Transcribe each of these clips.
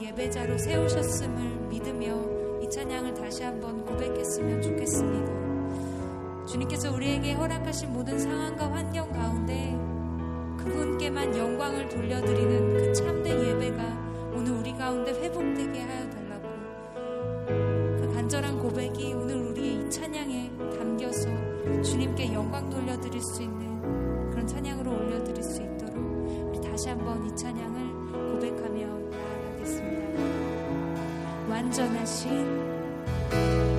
예배자로 세우셨음을 믿으며 이 찬양을 다시 한번 고백했으면 좋겠습니다. 주님께서 우리에게 허락하신 모든 상황과 환경 가운데 그분께만 영광을 돌려드리는 그 참된 예배가 오늘 우리 가운데 회복되게 하여 달라고 그 간절한 고백이 오늘 우리의 이 찬양에 담겨서 주님께 영광 돌려드릴 수 있는 그런 찬양으로 올려드릴 수 있도록 우리 다시 한번 이 찬양을 고백하며 찬양하겠습니다. 완전하신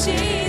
see.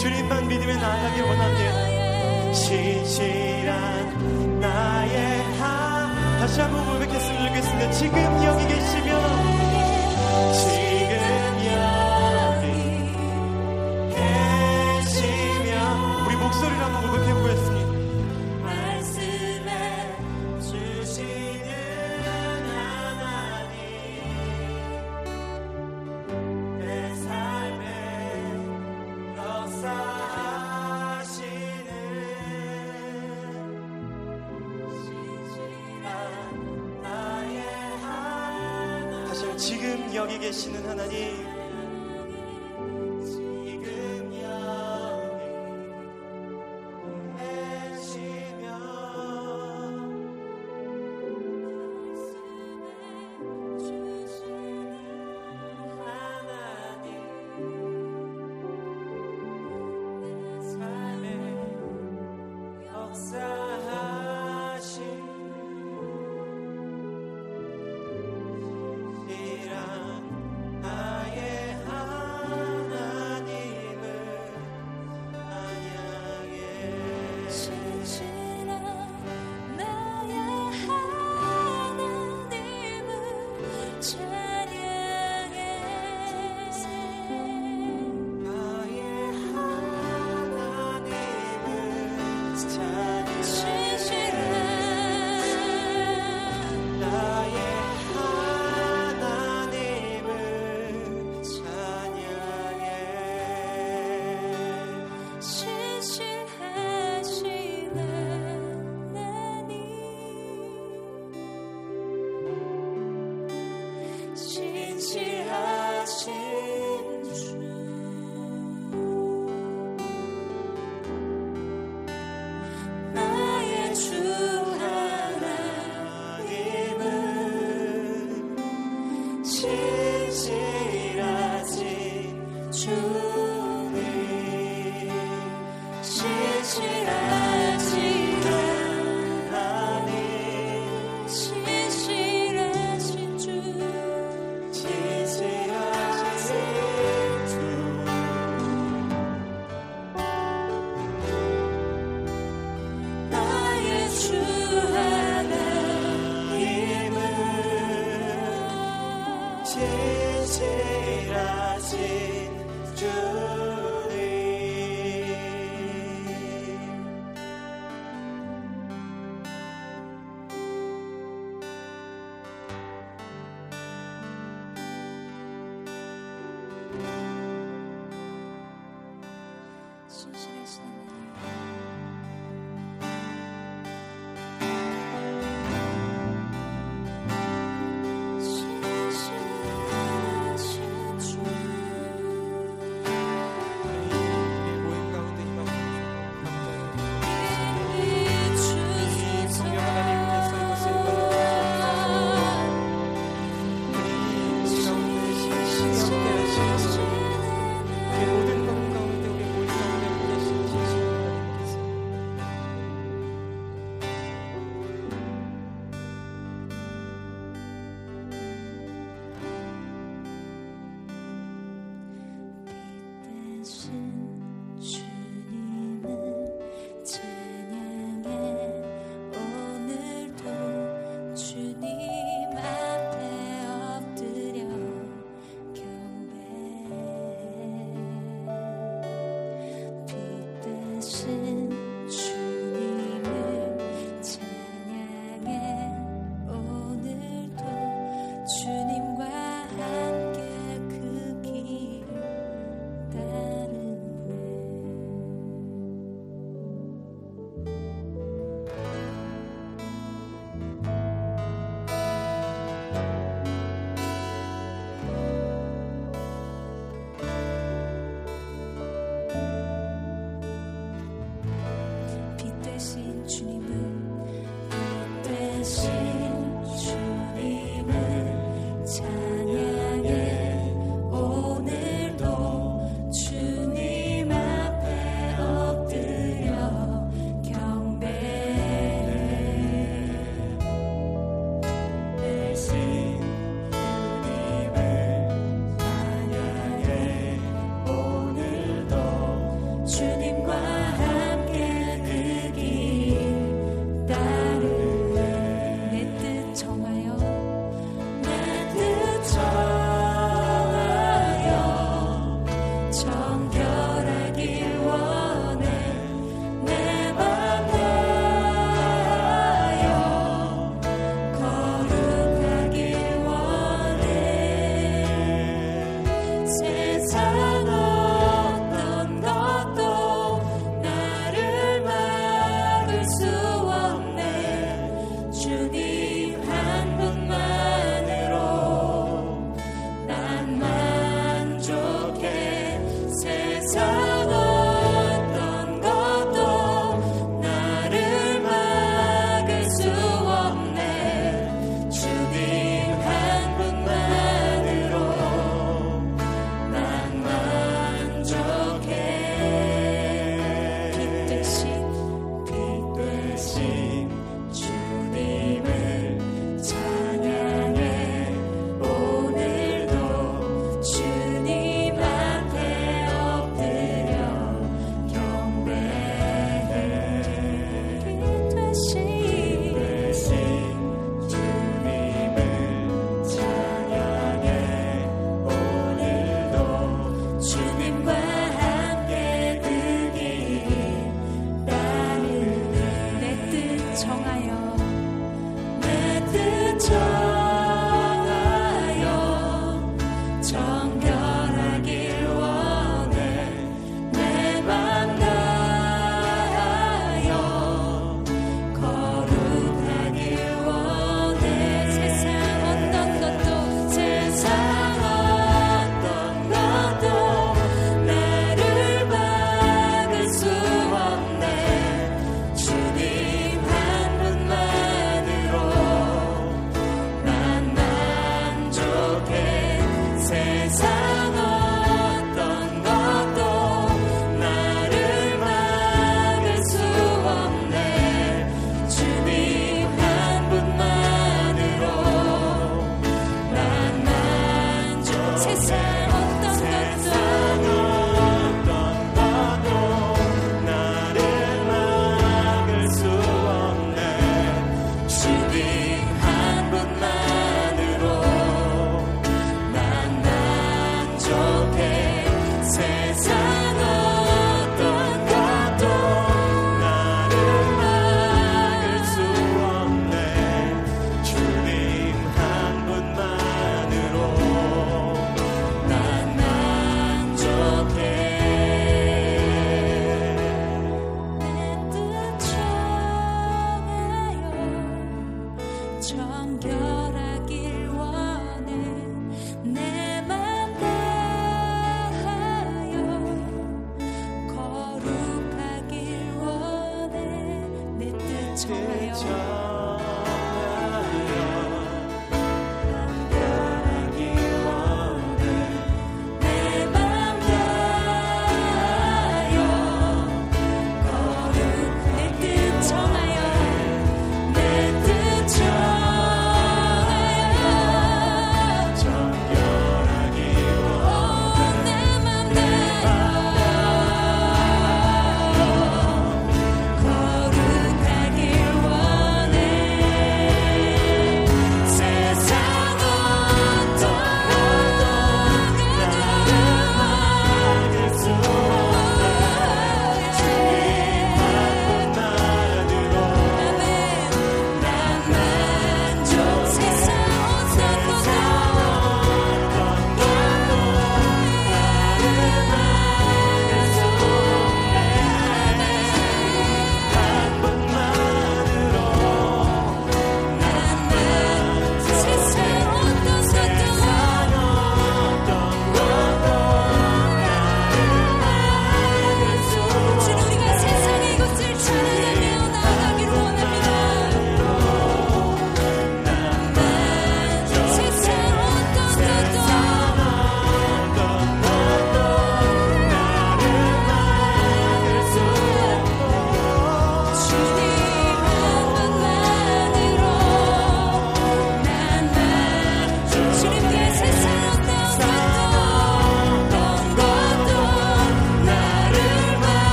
주님만 믿으며 나아가길 원합니다. 신실한 나의 하 다시 한번 고백했으면 좋겠습니다. 지금 여기 계신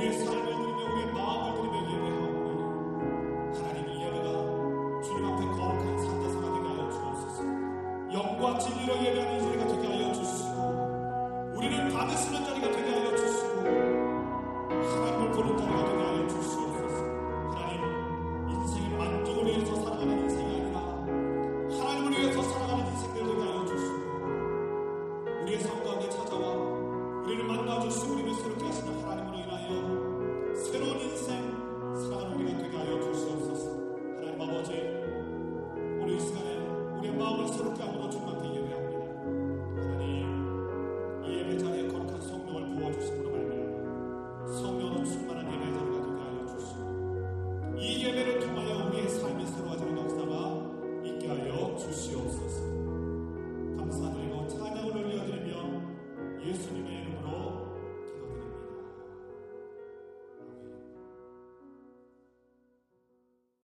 우리의 삶을 드리며 마음을 드리며 하오니, 하나님 이 예배가 주님 앞에 거룩한 산다사가 되게 하여 주옵소서 영과 진리로 예배하는